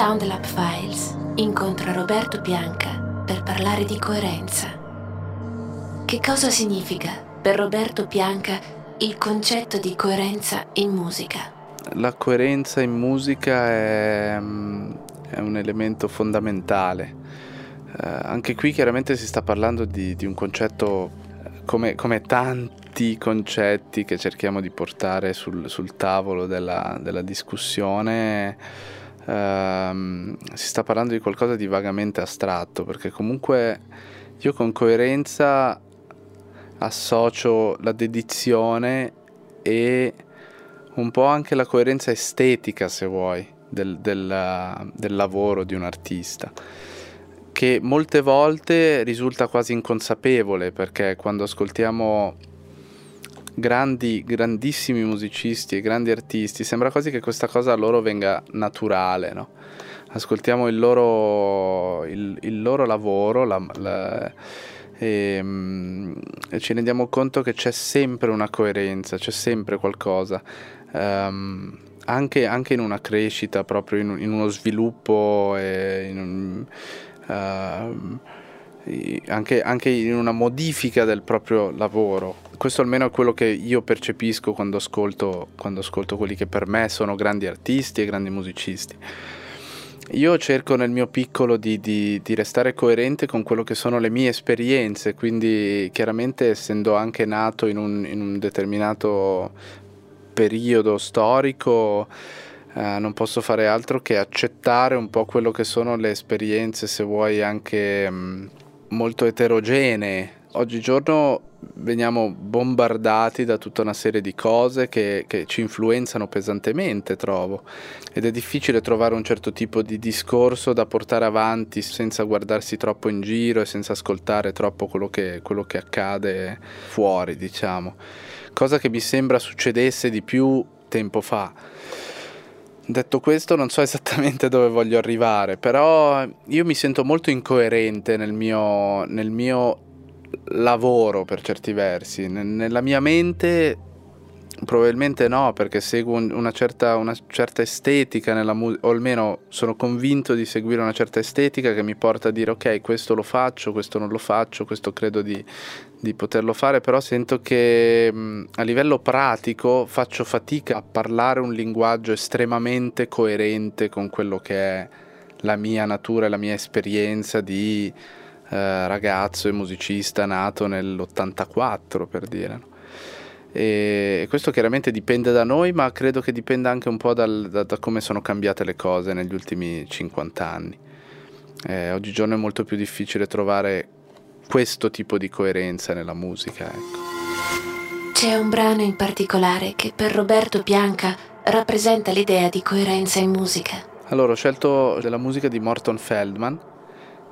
Soundlab Files incontra Roberto Bianca per parlare di coerenza. Che cosa significa per Roberto Bianca il concetto di coerenza in musica? La coerenza in musica è, mm, è un elemento fondamentale. Eh, anche qui chiaramente si sta parlando di, di un concetto eh, come, come, tanti concetti che cerchiamo di portare sul, sul tavolo della, della discussione ehm, si sta parlando di qualcosa di vagamente astratto, perché comunque io con coerenza associo la dedizione e un po' anche la coerenza estetica, se vuoi, del, del, del lavoro di un artista che molte volte risulta quasi inconsapevole perché quando ascoltiamo grandi, grandissimi musicisti e grandi artisti, sembra quasi che questa cosa a loro venga naturale, no? Ascoltiamo il loro, il, il loro lavoro la, la, e, mm, e, ci rendiamo conto che c'è sempre una coerenza, c'è sempre qualcosa. Um, anche, anche, in una crescita, proprio in, in uno sviluppo, in un, uh, anche, anche, in una modifica del proprio lavoro. Questo almeno è quello che io percepisco quando ascolto, quando ascolto quelli che per me sono grandi artisti e grandi musicisti. Io cerco nel mio piccolo di, di, di, restare coerente con quello che sono le mie esperienze, quindi chiaramente essendo anche nato in un, in un determinato periodo storico, eh, non posso fare altro che accettare un po' quello che sono le esperienze, se vuoi anche... Mh, mm, molto eterogenee. Oggigiorno veniamo bombardati da tutta una serie di cose che, che, ci influenzano pesantemente, trovo, ed è difficile trovare un certo tipo di discorso da portare avanti senza guardarsi troppo in giro e senza ascoltare troppo quello che, quello che accade fuori, diciamo. Cosa che mi sembra succedesse di più tempo fa. Detto questo, non so esattamente dove voglio arrivare, però io mi sento molto incoerente nel mio, nel mio lavoro per certi versi. Nella mia mente probabilmente no, perché seguo una certa, una certa estetica nella musica, o almeno sono convinto di seguire una certa estetica che mi porta a dire ok, questo lo faccio, questo non lo faccio, questo credo di, di poterlo fare, però sento che mh, a livello pratico faccio fatica a parlare un linguaggio estremamente coerente con quello che è la mia natura e la mia esperienza di eh, ragazzo e musicista nato nell'84 per dire. E questo chiaramente dipende da noi, ma credo che dipenda anche un po' dal, da, da, come sono cambiate le cose negli ultimi 50 anni. Eh, oggigiorno è molto più difficile trovare questo tipo di coerenza nella musica. Ecco. C'è un brano in particolare che per Roberto Bianca rappresenta l'idea di coerenza in musica. Allora, ho scelto della musica di Morton Feldman,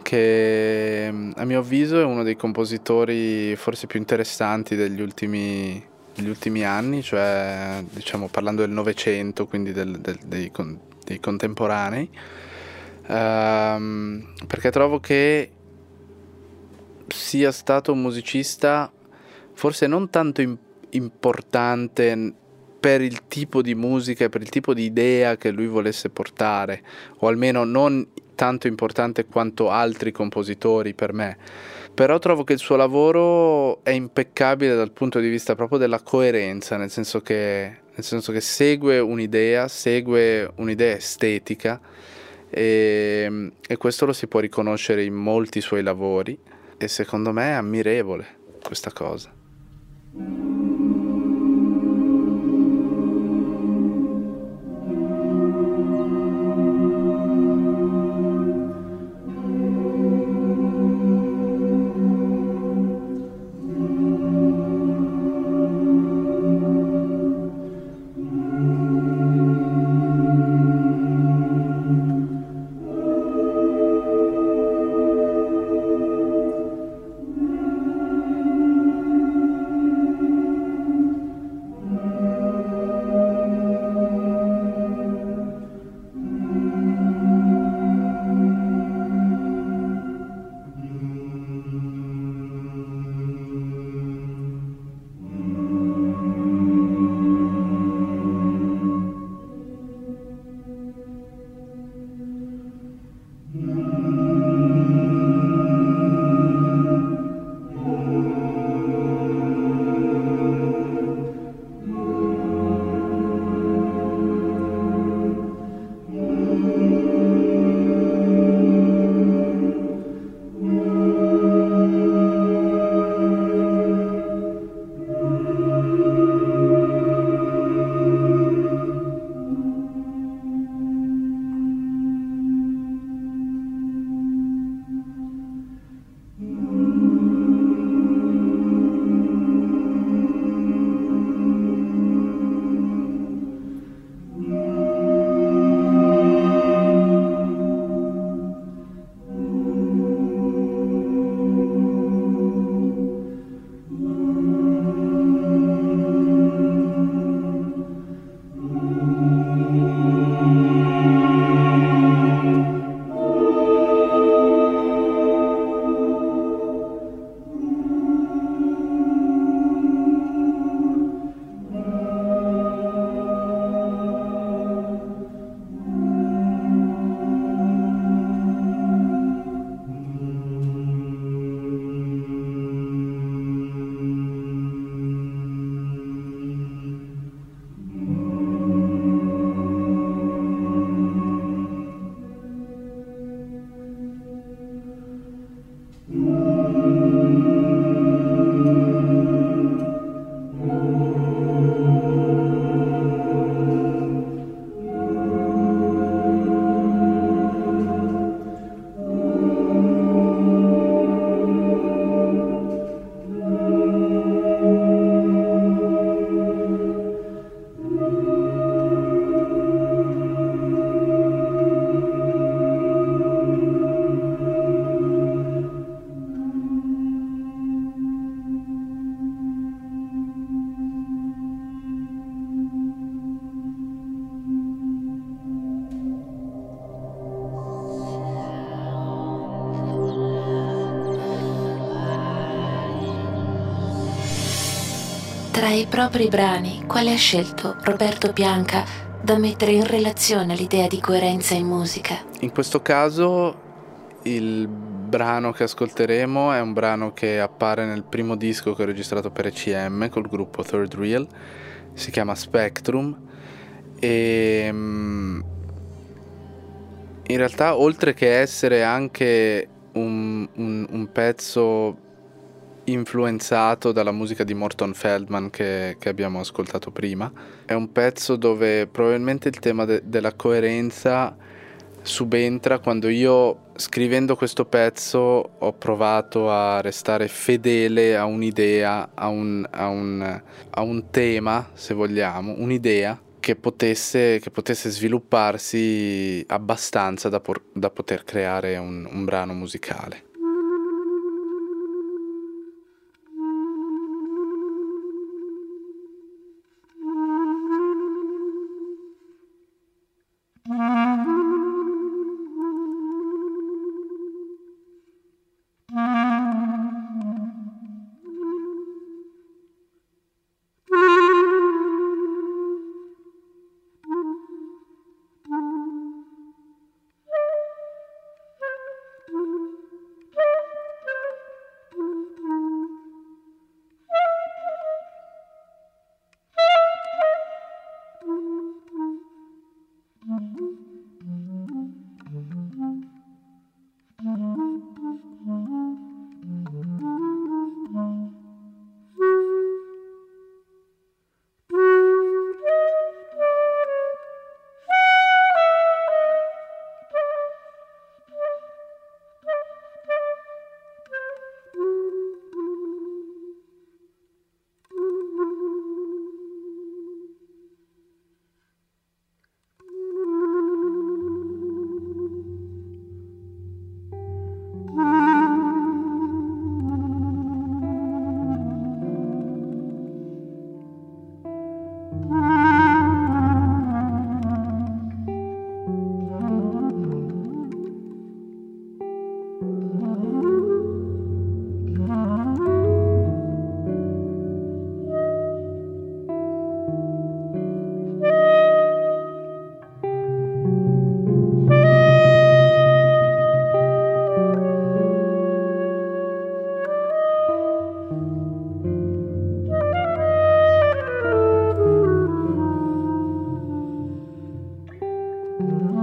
che a mio avviso è uno dei compositori forse più interessanti degli ultimi, degli ultimi anni, cioè diciamo parlando del Novecento, quindi del, del, dei, dei, contemporanei, um, perché trovo che sia stato un musicista forse non tanto in- importante per il tipo di musica e per il tipo di idea che lui volesse portare, o almeno non tanto importante quanto altri compositori per me. Però trovo che il suo lavoro è impeccabile dal punto di vista proprio della coerenza, nel senso che, nel senso che segue un'idea, segue un'idea estetica e, e questo lo si può riconoscere in molti suoi lavori e secondo me è ammirevole questa cosa. Tra i propri brani, quale ha scelto Roberto Bianca da mettere in relazione l'idea di coerenza in musica? In questo caso il brano che ascolteremo è un brano che appare nel primo disco che ho registrato per ECM col gruppo Third Real, si chiama Spectrum e mm, in realtà oltre che essere anche un, un, un pezzo influenzato dalla musica di Morton Feldman che, che, abbiamo ascoltato prima. È un pezzo dove probabilmente il tema de- della coerenza subentra quando io scrivendo questo pezzo ho provato a restare fedele a un'idea, a un, a un, a un tema, se vogliamo, un'idea che potesse, che potesse svilupparsi abbastanza da, por- da poter creare un, un brano musicale. Mm-hmm.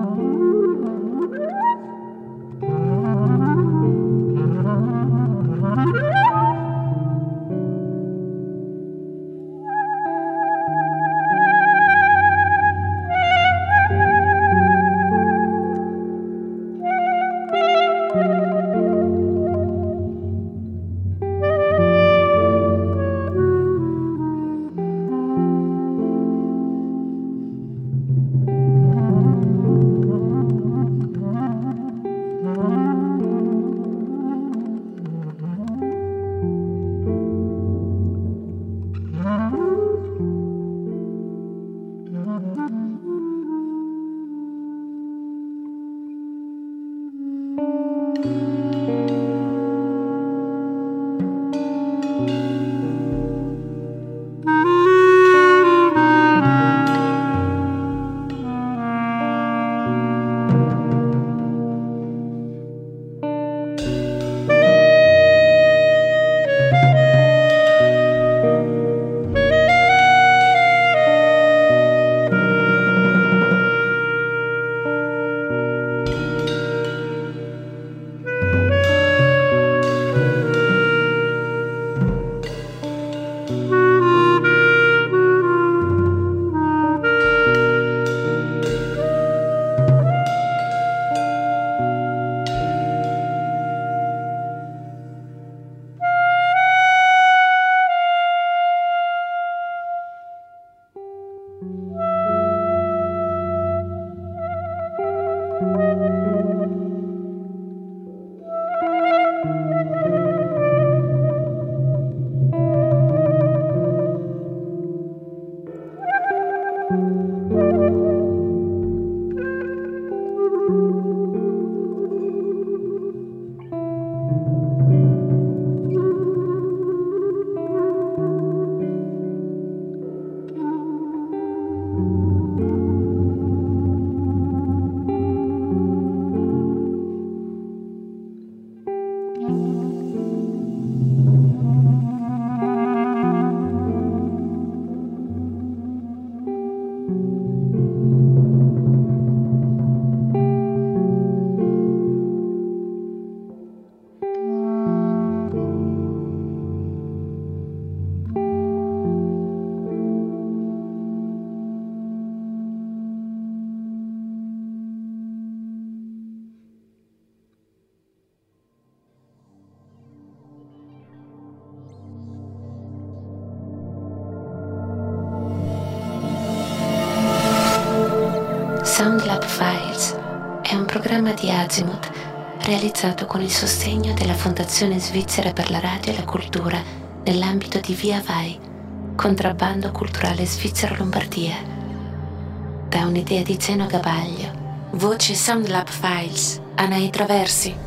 Programma di Azimuth realizzato con il sostegno della Fondazione Svizzera per la Radio e la Cultura nell'ambito di Via Vai, contrabbando culturale svizzero Lombardia. Da un'idea di Zeno Gabaglio, voce Soundlab Files, Anai Traversi.